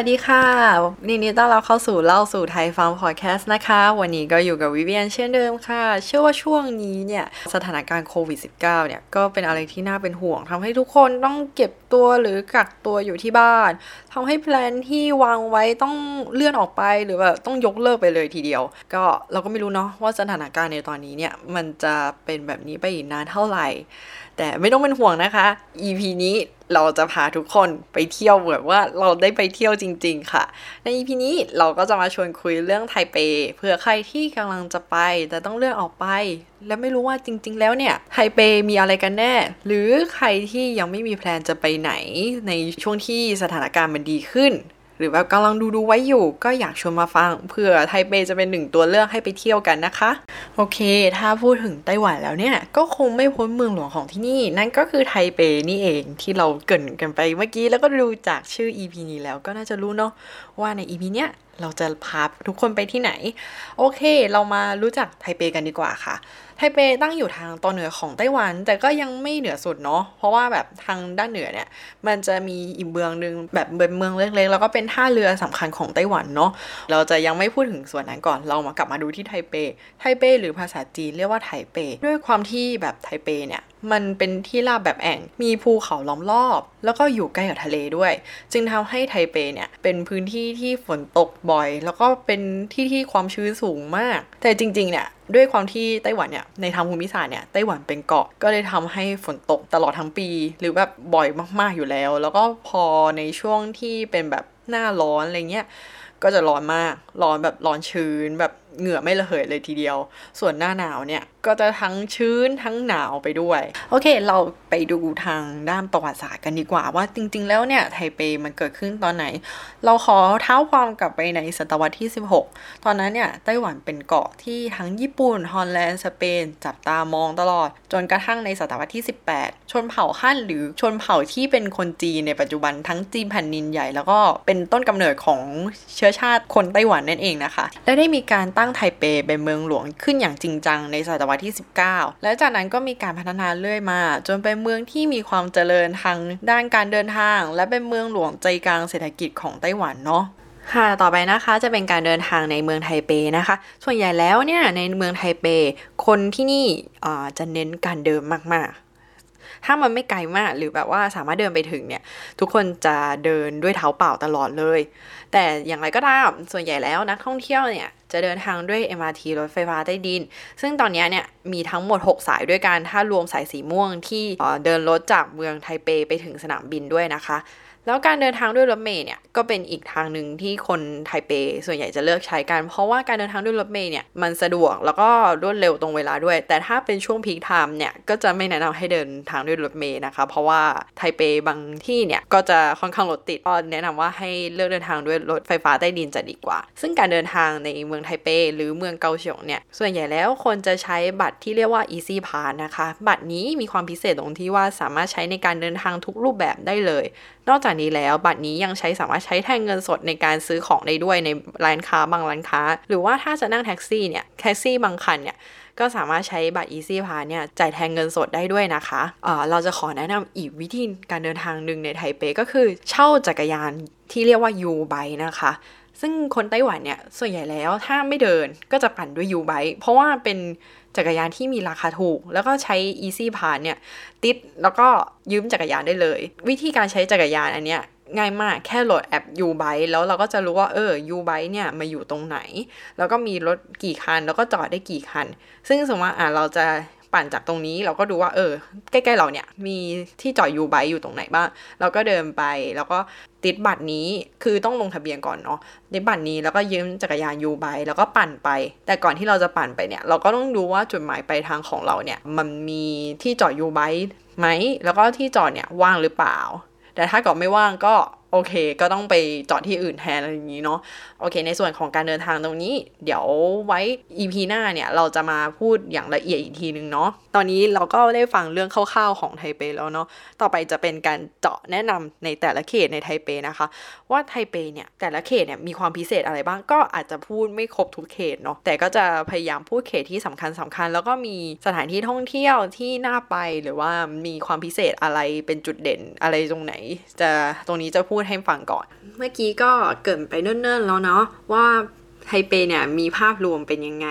สวัสดีค่ะนี่นี่ต้อนรับเข้าสู่เล่าสู่ไทยฟาร์มพอดแคสต์นะคะ วันนี้ก็อยู่กับวิเวียนเช่นเดิมค่ะ เชื่อว่าช่วงนี้เนี่ย สถานการณ์โควิด -19 เนี่ย ก็เป็นอะไรที่น่าเป็นห่วงทำให้ทุกคนต้องเก็บตัวหรือกักตัวอยู่ที่บ้านทำให้แพลนที่วางไว้ต้องเลื่อนออกไปหรือแบบต้องยกเลิกไปเลยทีเดียว ก็เราก็ไม่รู้เนาะว่าสถานการณ์ในตอนนี้เนี่ยมันจะเป็นแบบนี้ไปอีกนานเท่าไหร่ แต่ไม่ต้องเป็นห่วงนะคะ EP นี้เราจะพาทุกคนไปเที่ยวแบบว่าเราได้ไปเที่ยวจริง ๆ ค่ะ ใน EP นี้เราก็จะมาชวนคุยเรื่องไทเปเผื่อใครที่กำลังจะไป แต่ต้องเลื่อนออกไป และไม่รู้ว่าจริง ๆ แล้วเนี่ยไทเปมีอะไรกันแน่ หรือใครที่ยังไม่มีแพลนจะไปไหน ในช่วงที่สถานการณ์มันดีขึ้น หรือแบบกำลังดูดูไว้อยู่ ก็อยากชวนมาฟังเผื่อไทเปจะเป็นหนึ่งตัวเลือกให้ไปเที่ยวกันนะคะ โอเค ถ้าพูดถึงไต้หวันแล้วเนี่ย ก็คงไม่พ้นเมืองหลวงของที่นี่ นั่นก็คือไทเปนี่เองที่เราเกินกันไปเมื่อกี้แล้วก็ดูจากชื่อ EP นี้แล้วก็น่าจะรู้เนาะว่าใน EP เนี้ยเราจะพาทุกคนไปที่ไหน โอเค เรามารู้จักไทเปกันดีกว่าค่ะ ไทเปตั้งอยู่ทางตอนเหนือของไต้หวัน แต่ก็ยังไม่เหนือสุดเนาะเพราะว่าแบบทางด้านเหนือเนี่ย มันจะมีอีกเมืองหนึ่งแบบเป็นเมืองเล็กๆ แล้วก็เป็นท่าเรือสำคัญของไต้หวันเนาะเราจะยังไม่พูดถึงส่วนนั้นก่อนเรามากลับมาดูที่ไทเป ไทเป หรือภาษาจีนเรียกว่าไทเป ด้วยความที่แบบไทเปเนี่ยมันเป็นที่ราบแบบแอ่ง มีภูเขาล้อมรอบ แล้วก็อยู่ใกล้กับทะเลด้วย จึงทำให้ไทเปเนี่ย เป็นพื้นที่ที่ฝนตกบ่อย แล้วก็เป็นที่ที่ความชื้นสูงมาก แต่จริงๆเนี่ย ด้วยความที่ไต้หวันเนี่ยในทางภูมิศาสตร์เนี่ยไต้หวันเป็นเกาะก็เลยทำให้ฝนตกตลอดทั้งปี หรือแบบบ่อยมากๆอยู่แล้ว แล้วก็พอในช่วงที่เป็นแบบหน้าร้อนอะไรเงี้ยก็จะร้อนมาก ร้อนแบบร้อนชื้นแบบเหงื่อไม่ระเหยเลยทีเดียว ส่วนหน้าหนาวเนี่ย ก็จะทั้งชื้นทั้งหนาวไปด้วย โอเค เราไปดูทางด้านประวัติศาสตร์กันดีกว่า ว่าจริง ๆ แล้วเนี่ย ไทเปมันเกิดขึ้นตอนไหน เราขอเท้าความกลับไปในศตวรรษที่ 16 ตอนนั้นเนี่ย ไต้หวันเป็นเกาะที่ทั้งญี่ปุ่น ฮอลแลนด์ สเปน จับตามองตลอด จนกระทั่งในศตวรรษที่ 18 ชนเผ่าฮั่นหรือชนเผ่าที่เป็นคนจีนในปัจจุบันทั้งจีนแผ่นดินใหญ่ แล้วก็เป็นต้นกำเนิดของเชื้อชาติคนไต้หวันนั่นเองนะคะ และได้มีการตั้งไทเปเป็นเมืองหลวงขึ้นอย่างจริงจังในศตวรรษที่ 19 และจากนั้นก็มีการพัฒนาเรื่อยมา จนเป็นเมืองที่มีความเจริญทางด้านการเดินทาง และเป็นเมืองหลวงใจกลางเศรษฐกิจของไต้หวันเนาะค่ะ ต่อไปนะคะจะเป็นการเดินทางในเมืองไทเปนะคะ ส่วนใหญ่แล้วเนี่ยในเมืองไทเป คนที่นี่จะเน้นการเดินมากๆ ถ้ามันไม่ไกลมากหรือแบบว่าสามารถเดินไปถึงเนี่ย ทุกคนจะเดินด้วยเท้าเปล่าตลอดเลย แต่อย่างไรก็ตาม ส่วนใหญ่แล้วนักท่องเที่ยวเนี่ย จะเดินทางด้วย MRT รถไฟฟ้าใต้ดิน ซึ่งตอนนี้เนี่ย มีทั้งหมด 6 สายด้วยกัน ถ้ารวมสายสีม่วงที่เดินรถจากเมืองไทเปไปถึงสนามบินด้วยนะคะ แล้วการเดินทางด้วยรถเมล์เนี่ยก็เป็นอีกทางหนึ่งที่คนไทเปส่วนใหญ่จะเลือกใช้กัน เพราะว่าการเดินทางด้วยรถเมล์เนี่ยมันสะดวกแล้วก็รวดเร็วตรงเวลาด้วย แต่ถ้าเป็นช่วงพีคไทม์เนี่ยก็จะไม่แนะนำให้เดินทางด้วยรถเมล์นะคะ เพราะว่าไทเปบางที่เนี่ยก็จะค่อนข้างรถติดก็แนะนำว่าให้เลือกเดินทางด้วยรถไฟฟ้าใต้ดินจะดีกว่า ซึ่งการเดินทางในเมืองไทเป หรือเมืองเกาฉงเนี่ยส่วนใหญ่แล้วคนจะใช้บัตรที่เรียกว่า Easy Pass นะคะ บัตรนี้มีความพิเศษตรงที่ว่าสามารถใช้ในการเดินทางทุกรูปแบบได้เลย นอกจากนี้แล้ว บัตรนี้ยังใช้สามารถใช้แทนเงินสดในการซื้อของได้ด้วยในร้านค้าบางร้านค้า หรือว่าถ้าจะนั่งแท็กซี่เนี่ยแท็กซี่บางคันเนี่ยก็สามารถใช้บัตร Easy Pass เนี่ยจ่ายแทนเงินสดได้ด้วยนะคะ เออเราจะขอแนะนำอีกวิธีการเดินทางหนึ่งในไทเปก็คือเช่าจักรยานที่เรียกว่ายูไบนะคะ ซึ่งคนไต้หวันเนี่ยส่วนใหญ่แล้วถ้าไม่เดินก็จะปั่นด้วยยูไบเพราะว่าเป็น จักรยานที่มีราคาถูก แล้วก็ใช้ Easy Pass เนี่ย ติดแล้วก็ยืมจักรยานได้เลย วิธีการใช้จักรยานอันเนี้ยง่ายมากแค่โหลดแอป u b i แล้วเราก็จะรู้ว่าเออ u b i เนี่ยมาอยู่ตรงไหน แล้วก็มีรถกี่คัน แล้วก็จอดได้กี่คัน ซึ่งสมมติว่าอ่าเราจะ ปั่นจากตรงนี้เราก็ดูว่าเออ ใกล้ๆเราเนี่ย มีที่จอดยูไบอยู่ตรงไหนบ้างเราก็เดินไปแล้วก็ติดบัตรนี้คือต้องลงทะเบียนก่อนเนาะติดบัตรนี้แล้วก็ยืมจักรยานยูไบแล้วก็ปั่นไป แต่ก่อนที่เราจะปั่นไปเนี่ย เราก็ต้องดูว่าจุดหมายปลายทางของเราเนี่ย มันมีที่จอดยูไบไหมแล้วก็ที่จอดเนี่ยว่างหรือเปล่า แต่ถ้าเกิดไม่ว่างก็ โอเค ก็ต้องไปจอดที่อื่นแทนอะไรอย่างนี้เนาะโอเค ในส่วนของการเดินทางตรงนี้ เดี๋ยวไว้ EP หน้าเนี่ย เราจะมาพูดอย่างละเอียดอีกทีนึงเนาะตอนนี้เราก็ได้ฟังเรื่องคร่าวๆของไทเปแล้วเนาะ ต่อไปจะเป็นการเจาะแนะนำในแต่ละเขตในไทเปนะคะ ว่าไทเปเนี่ยแต่ละเขตเนี่ยมีความพิเศษอะไรบ้างก็อาจจะพูดไม่ครบทุกเขตเนาะ แต่ก็จะพยายามพูดเขตที่สำคัญสำคัญ แล้วก็มีสถานที่ท่องเที่ยวที่น่าไปหรือว่ามีความพิเศษอะไรเป็นจุดเด่นอะไรตรงไหน จะตรงนี้จะพูดให้ฟังก่อน เมื่อกี้ก็เกิดไปเนิ่นๆแล้วเนาะว่า ไทเปเนี่ยมีภาพรวมเป็นยังไง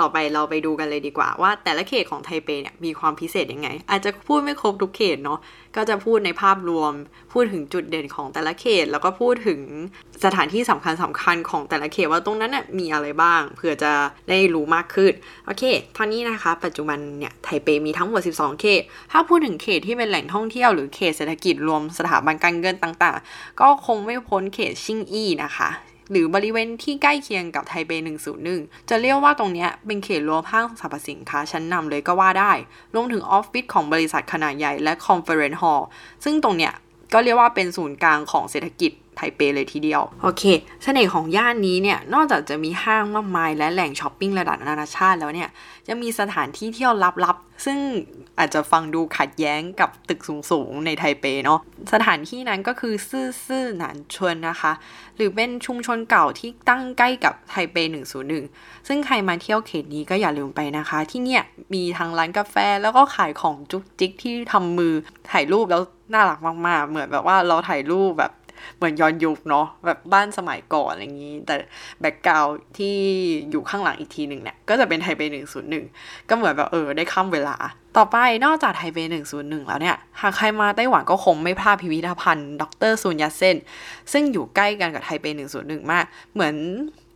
ต่อไปเราไปดูกันเลยดีกว่า ว่าแต่ละเขตของไทเปเนี่ยมีความพิเศษยังไง อาจจะพูดไม่ครบทุกเขตเนาะก็จะพูดในภาพรวม พูดถึงจุดเด่นของแต่ละเขต แล้วก็พูดถึงสถานที่สำคัญสำคัญของแต่ละเขตว่าตรงนั้นน่ยมีอะไรบ้าง เพื่อจะได้รู้มากขึ้นโอเคตอนนี้นะคะ ปัจจุบันเนี่ยไทเปมีทั้งหมด 12 เขต ถ้าพูดถึงเขตที่เป็นแหล่งท่องเที่ยวหรือเขตเศรษฐกิจรวมสถาบันการเงินต่างๆ ก็คงไม่พ้นเขตชิงอี้นะคะ หรือบริเวณที่ใกล้เคียงกับไทเป 101 จะเรียกว่าตรงนี้เป็นเขตรวมห้างสรรพสินค้าชั้นนำเลยก็ว่าได้ รวมถึงออฟฟิศของบริษัทขนาดใหญ่และ conference hall ซึ่งตรงเนี้ย ก็เรียกว่าเป็นศูนย์กลางของเศรษฐกิจไทเปเลยทีเดียว โอเคเสน่ห์ของย่านนี้เนี่ย นอกจากจะมีห้างมากมาย และแหล่งช้อปปิ้งระดับนานาชาติแล้วเนี่ยยังมีสถานที่เที่ยวลับๆ ซึ่งอาจจะฟังดูขัดแย้งกับตึกสูงๆ ในไทเปเนาะ สถานที่นั้นก็คือซื่อซื่อหนานชุนนะคะ หรือเป็นชุมชนเก่าที่ตั้งใกล้กับไทเป 101 ซึ่งใครมาเที่ยวเขตนี้ก็อย่าลืมไปนะคะ ที่เนี่ยมีทั้งร้านกาแฟแล้วก็ขายของจุกจิกที่ทำมือถ่ายรูปแล้ว น่ารักมากๆ เหมือนแบบว่าเราถ่ายรูปแบบเหมือนย้อนยุคเนาะแบบบ้านสมัยก่อนอะไรอย่างนี้ แต่แบ็กกราวที่อยู่ข้างหลังอีกทีหนึ่งเนี่ย ก็จะเป็นไทเปหนึ่งศูนย์หนึ่งก็เหมือนแบบเออได้ข้ามเวลา ต่อไปนอกจากไทเปหนึ่งศูนย์หนึ่งแล้วเนี่ย หากใครมาไต้หวันก็คงไม่พลาดพิพิธภัณฑ์ดรซุนยัตเซนซึ่งอยู่ใกล้กันกับไทเปหนึ่งศูนย์หนึ่งมาก เหมือน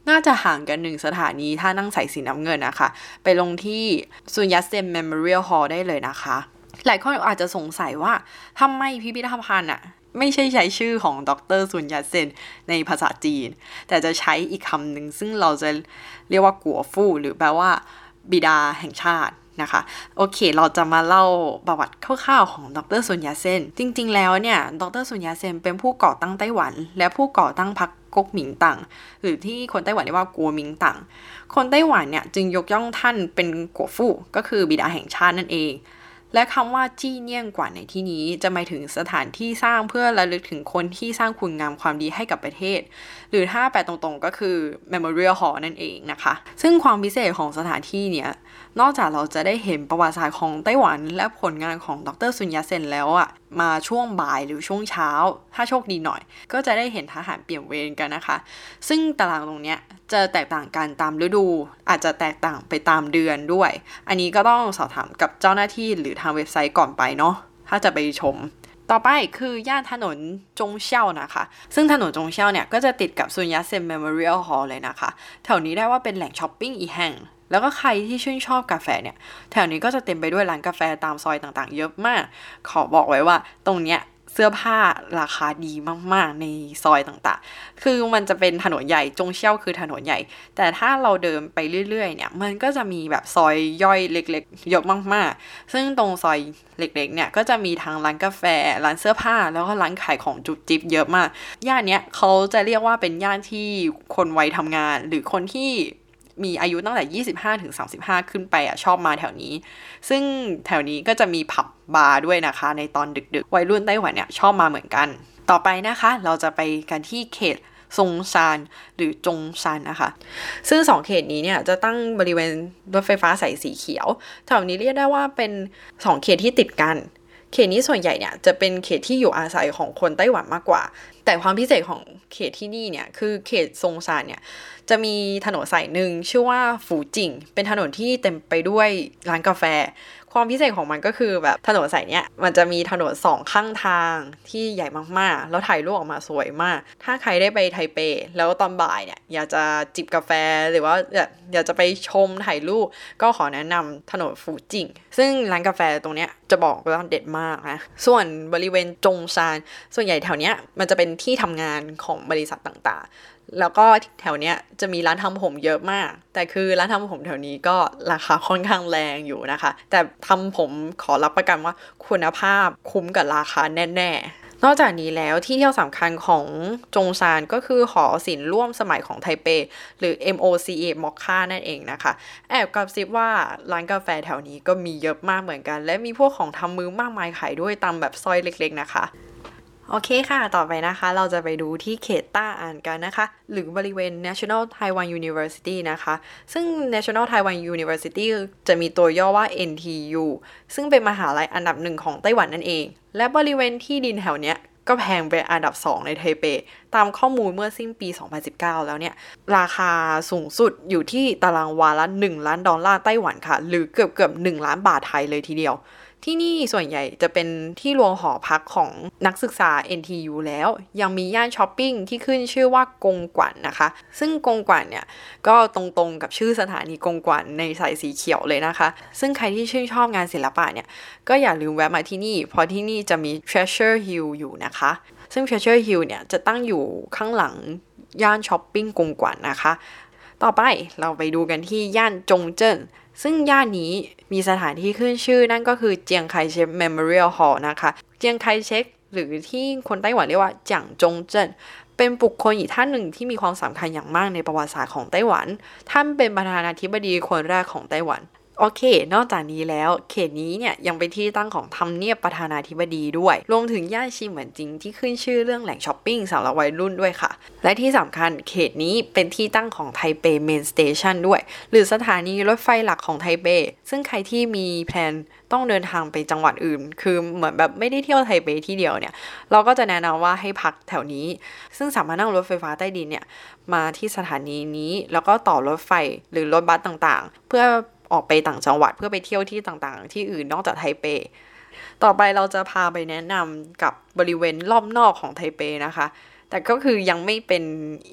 น่าจะห่างกันหนึ่งสถานีถ้านั่งสายสีน้ำเงินนะคะ ไปลงที่ซุนยัตเซน Memorial Hall ได้เลยนะคะ หลายคนอาจจะสงสัยว่าทำไมพิพิธภัณฑ์อะไม่ใช่ใช้ชื่อของดรซุนยัตเซนในภาษาจีน แต่จะใช้อีกคำหนึ่งซึ่งเราจะเรียกว่ากั๋วฟู่หรือแปลว่า บิดาแห่งชาตินะคะ โอเค เราจะมาเล่าประวัติคร่าวๆของดรซุนยัตเซนจริง ๆ แล้วเนี่ย ดรซุนยัตเซนเป็นผู้ก่อตั้งไต้หวัน และผู้ก่อตั้งพรรคก๊กหมิงตังหรือที่คนไต้หวันเรียกว่ากัวหมิงตังคนไต้หวันเนี่ยจึงยกย่องท่านเป็นกัวฟู่ก็คือบิดาแห่งชาตินั่นเอง และคำว่าจี้เนี่ยงกว่าในที่นี้ จะหมายถึงสถานที่สร้างเพื่อระลึกถึงคนที่สร้างคุณงามความดีให้กับประเทศ หรือถ้าแปลตรงๆก็คือ Memorial Hall นั่นเองนะคะ ซึ่งความพิเศษของสถานที่เนี่ย นอกจากเราจะได้เห็นประวัติศาสตร์ของไต้หวัน และผลงานของดรซุนยาเซนแล้วอะมาช่วงบ่ายหรือช่วงเช้า ถ้าโชคดีหน่อย ก็จะได้เห็นทหารเปลี่ยนเวรกันนะคะ ซึ่งตารางตรงเนี้ย จะแตกต่างกันตามฤดู อาจจะแตกต่างไปตามเดือนด้วย อันนี้ก็ต้องสอบถามกับเจ้าหน้าที่หรือทางเว็บไซต์ก่อนไปเนาะถ้าจะไปชม ต่อไปคือย่านถนนจงเสี้ยวนะคะ ซึ่งถนนจงเสี้ยวเนี่ย ก็จะติดกับซุนยัตเซน Memorial Hall เลยนะคะ แถวนี้ได้ว่าเป็นแหล่งช้อปปิ้งอีกแห่งแล้วก็ใครที่ชื่นชอบกาแฟเนี่ย แถวนี้ก็จะเต็มไปด้วยร้านกาแฟตามซอยต่างๆ เยอะมาก ขอบอกไว้ว่าตรงเนี้ย เสื้อผ้าราคาดีมากๆ ในซอยต่างๆ คือมันจะเป็นถนนใหญ่จงเชี่ยวคือถนนใหญ่ แต่ถ้าเราเดินไปเรื่อย ๆ เนี่ย มันก็จะมีแบบซอยย่อยเล็กๆเยอะมากๆ ซึ่งตรงซอยเล็ก ๆ เนี่ยก็จะมีทั้งร้านกาแฟ ร้านเสื้อผ้า แล้วก็ร้านขายของจุบจิบเยอะมาก ย่านเนี้ยเขาจะเรียกว่าเป็นย่านที่คนวัยทำงาน หรือคนที่ มีอายุตั้งแต่ 25ถึง35 ขึ้นไปอะชอบมาแถวนี้ ซึ่งแถวนี้ก็จะมีผับบาร์ด้วยนะคะ ในตอนดึกๆ วัยรุ่นไต้หวันเนี่ยชอบมาเหมือนกัน ต่อไปนะคะ เราจะไปกันที่เขตซงซานหรือจงซานนะคะ ซึ่งสองเขตนี้เนี่ยจะตั้งบริเวณรถไฟฟ้าสายสีเขียวแถวนี้เรียกได้ว่าเป็นสองเขตที่ติดกัน เขตนี้ส่วนใหญ่เนี่ยจะเป็นเขตที่อยู่อาศัยของคนไต้หวันมากกว่า แต่ความพิเศษของเขตที่นี่เนี่ยคือเขตซงซานเนี่ยจะมีถนนสายหนึ่งชื่อว่าฝูจิง เป็นถนนที่เต็มไปด้วยร้านกาแฟ ความพิเศษของมันก็คือแบบถนนสายเนี้ยมันจะมีถนนสองข้างทางที่ใหญ่มากๆ แล้วถ่ายรูปออกมาสวยมาก ถ้าใครได้ไปไทเป แล้วตอนบ่ายเนี่ยอยากจะจิบกาแฟหรือว่าอยากจะไปชมถ่ายรูปก็ขอแนะนำถนนฟูจิง ซึ่งร้านกาแฟตรงเนี้ยจะบอกว่าเด็ดมากนะ ส่วนบริเวณจงซาน ส่วนใหญ่แถวเนี้ยมันจะเป็นที่ทำงานของบริษัทต่างๆ แล้วก็แถวเนี้ยจะมีร้านทำผมเยอะมาก แต่คือร้านทำผมแถวนี้ก็ราคาค่อนข้างแรงอยู่นะคะ แต่ทำผมขอรับประกันว่าคุณภาพคุ้มกับราคาแน่ๆ นอกจากนี้แล้วที่เที่ยวสำคัญของจงซานก็คือหอศิลป์ร่วมสมัยของไทเป หรือ MOCA มอคค่านั่นเองนะคะ แอบกับซิบว่าร้านกาแฟแถวนี้ก็มีเยอะมากเหมือนกัน และมีพวกของทำมือมากมายขายด้วยตามแบบซอยเล็ก ๆ นะคะ โอเคค่ะ ต่อไปนะคะ เราจะไปดูที่เขตต้าอ่านกันนะคะ หรือบริเวณ National Taiwan University นะคะ ซึ่ง National Taiwan University จะมีตัวย่อว่า NTU ซึ่งเป็นมหาลัยอันดับหนึ่งของไต้หวันนั่นเอง และบริเวณที่ดินแถวเนี้ยก็แพงเป็นอันดับ 2 ในไทเป ตามข้อมูลเมื่อสิ้นปี 2019 แล้วเนี่ย ราคาสูงสุดอยู่ที่ตารางวาละ 1 ล้านดอลลาร์ไต้หวันค่ะ หรือเกือบเกือบ1ล้านบาทไทยเลยทีเดียว ที่นี่ส่วนใหญ่จะเป็นที่รวมหอพักของนักศึกษา NTU แล้ว ยังมีย่านช้อปปิ้งที่ขึ้นชื่อว่ากงกวันนะคะ ซึ่งกงกวันเนี่ย ก็ตรงๆกับชื่อสถานีกงกวันในสายสีเขียวเลยนะคะ ซึ่งใครที่ชื่นชอบงานศิลปะเนี่ย ก็อย่าลืมแวะมาที่นี่ เพราะที่นี่จะมี Treasure Hill อยู่นะคะ ซึ่ง Treasure Hill เนี่ยจะตั้งอยู่ข้างหลังย่านช้อปปิ้งกงกวันนะคะ ต่อไปเราไปดูกันที่ย่านจงเจิ้ง ซึ่งย่านนี้มีสถานที่ขึ้นชื่อนั่นก็คือเจียงไคเชก Memorial Hall นะคะ เจียงไคเชกหรือที่คนไต้หวันเรียกว่าเจี่ยงจงเจิ้งเป็นบุคคลอีกท่านหนึ่งที่มีความสำคัญอย่างมากในประวัติศาสตร์ของไต้หวัน ท่านเป็นประธานาธิบดีคนแรกของไต้หวัน โอเค นอกจากนี้แล้วเขตนี้เนี่ยยังเป็นที่ตั้งของทำเนียบประธานาธิบดีด้วย รวมถึงย่านชีเหมือนจริงที่ขึ้นชื่อเรื่องแหล่งช้อปปิ้งสำหรับวัยรุ่นด้วยค่ะ และที่สำคัญเขตนี้เป็นที่ตั้งของไทเป Main Station ด้วย หรือสถานีรถไฟหลักของไทเป ซึ่งใครที่มีแผนต้องเดินทางไปจังหวัดอื่น คือเหมือนแบบไม่ได้เที่ยวไทเปที่เดียวเนี่ย เราก็จะแนะนำว่าให้พักแถวนี้ ซึ่งสามารถนั่งรถไฟฟ้าใต้ดินเนี่ยมาที่สถานีนี้ แล้วก็ต่อรถไฟหรือรถบัสต่างๆ เพื่อ ออกไปต่างจังหวัดเพื่อไปเที่ยวที่ต่างๆ ที่อื่นนอกจากไทเป ต่อไปเราจะพาไปแนะนำกับบริเวณรอบนอกของไทเปนะคะ แต่ก็คือยังไม่เป็น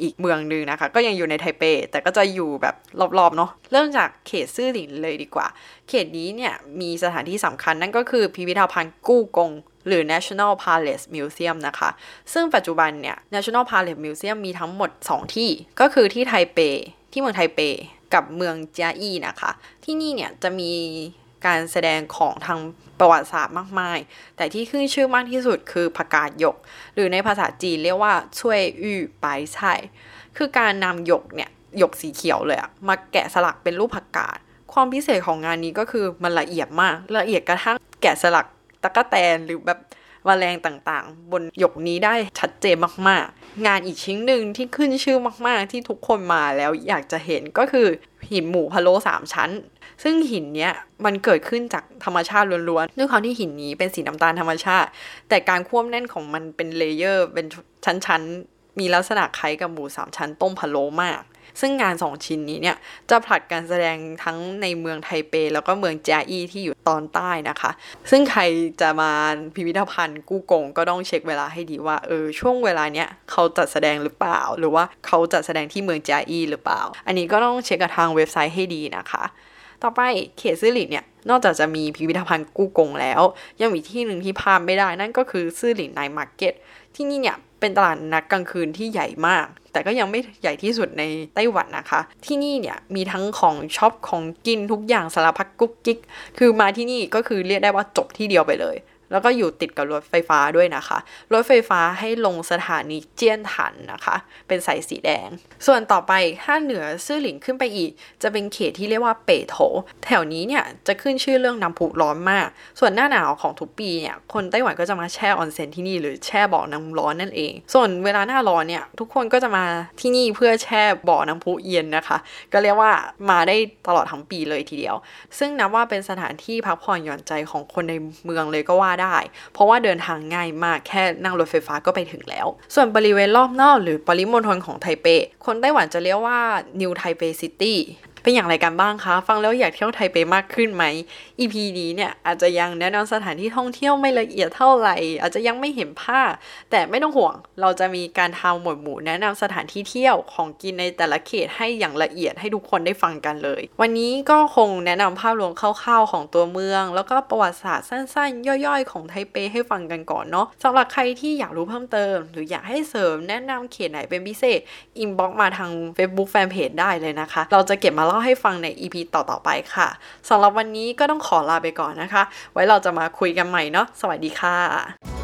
อีกเมืองหนึ่งนะคะ ก็ยังอยู่ในไทเป แต่ก็จะอยู่แบบรอบๆเนาะเริ่มจากเขตซื่อหลินเลยดีกว่า เขตนี้เนี่ยมีสถานที่สำคัญนั่นก็คือพิพิธภัณฑ์กู้กงหรือ National Palace Museum นะคะ ซึ่งปัจจุบันเนี่ย National Palace Museum มีทั้งหมด 2 ที่ ก็คือที่ไทเป ที่เมืองไทเป กับเมืองเจาอี้นะคะ ที่นี่เนี่ยจะมีการแสดงของทางประวัติศาสตร์มากมาย แต่ที่ขึ้นชื่อมากที่สุดคือผักกาดหยก หรือในภาษาจีนเรียกว่าช่วยอื้อปายไช่คือการนำหยกเนี่ยหยกสีเขียวเลยอะมาแกะสลักเป็นรูปผักกาด ความพิเศษของงานนี้ก็คือมันละเอียดมาก ละเอียดกระทั่งแกะสลักตะกะแตนหรือแบบ มแมลงต่างๆ บนหยกนี้ได้ชัดเจนมากๆ งานอีกชิ้นหนึ่งที่ขึ้นชื่อมากๆ ที่ทุกคนมาแล้วอยากจะเห็นก็คือหินหมูพะโล้สามชั้น ซึ่งหินเนี้ยมันเกิดขึ้นจากธรรมชาติล้วนๆด้วยความที่หินนี้เป็นสีน้ำตาลธรรมชาติ แต่การควบแน่นของมันเป็น layer เป็นชั้นๆ มีลักษณะคล้ายกับหมูสามชั้นต้มพะโล้มาก ซึ่งงาน 2 ชิ้นนี้เนี่ยจะผลัดการแสดงทั้งในเมืองไทเป แล้วก็เมืองเจียอี้ที่อยู่ตอนใต้นะคะ ซึ่งใครจะมาพิพิธภัณฑ์กู้กงก็ต้องเช็คเวลาให้ดีว่าเออช่วงเวลาเนี้ยเขาจัดแสดงหรือเปล่า หรือว่าเขาจัดแสดงที่เมืองเจียอี้หรือเปล่า อันนี้ก็ต้องเช็คกับทางเว็บไซต์ให้ดีนะคะ ต่อไปเขตซื่อหลินเนี่ยนอกจากจะมีพิพิธภัณฑ์กู้กงแล้ว ยังมีที่หนึ่งที่พลาดไม่ได้นั่นก็คือซื่อหลิน Night Market ที่นี่เนี่ย เป็นตลาดนัดกลางคืนที่ใหญ่มาก แต่ก็ยังไม่ใหญ่ที่สุดในไต้หวันนะคะ ที่นี่เนี่ยมีทั้งของช็อปของกินทุกอย่างสารพัดกุ๊กกิ๊ก คือมาที่นี่ก็คือเรียกได้ว่าจบที่เดียวไปเลย แล้วก็อยู่ติดกับรถไฟฟ้าด้วยนะคะ รถไฟฟ้าให้ลงสถานีเจี้ยนถันนะคะ เป็นสายสีแดง ส่วนต่อไปถ้าเหนือซื่อหลิงขึ้นไปอีก จะเป็นเขตที่เรียกว่าเป่โถ แถวนี้เนี่ยจะขึ้นชื่อเรื่องน้ำพุร้อนมาก ส่วนหน้าหนาวของทุกปีเนี่ยคนไต้หวันก็จะมาแช่ออนเซ็นที่นี่หรือแช่บ่อน้ำร้อนนั่นเอง ส่วนเวลาหน้าร้อนเนี่ยทุกคนก็จะมาที่นี่เพื่อแช่บ่อน้ำพุเย็นนะคะ ก็เรียกว่ามาได้ตลอดทั้งปีเลยทีเดียว ซึ่งนับว่าเป็นสถานที่พักผ่อนหย่อนใจของคนในเมืองเลยก็ว่าได้ เพราะว่าเดินทางง่ายมากแค่นั่งรถไฟฟ้าก็ไปถึงแล้ว ส่วนบริเวณรอบนอกหรือปริมณฑลของไทเป คนไต้หวันจะเรียกว่า New Taipei City เป็นอย่างไรกันบ้างคะ ฟังแล้วอยากเที่ยวไทเปมากขึ้นไหม EP นี้เนี่ยอาจจะยังแนะนำสถานที่ท่องเที่ยวไม่ละเอียดเท่าไหร่ อาจจะยังไม่เห็นภาพ แต่ไม่ต้องห่วง เราจะมีการทำหมวดหมู่แนะนำสถานที่เที่ยวของกินในแต่ละเขตให้อย่างละเอียดให้ทุกคนได้ฟังกันเลย วันนี้ก็คงแนะนำภาพรวมคร่าวๆของตัวเมือง แล้วก็ประวัติศาสตร์สั้นๆ ย่อยๆ ของไทเปให้ฟังกันก่อนเนาะสำหรับใครที่อยากรู้เพิ่มเติม หรืออยากให้เสริมแนะนำเขตไหนเป็นพิเศษอินบ็อกมาทาง Facebook Fanpage ได้เลยนะคะ เราจะเก็บมาเล่าให้ฟังใน EP ต่อๆไปค่ะสำหรับวันนี้ก็ต้องขอลาไปก่อนนะคะ ไว้เราจะมาคุยกันใหม่เนาะสวัสดีค่ะ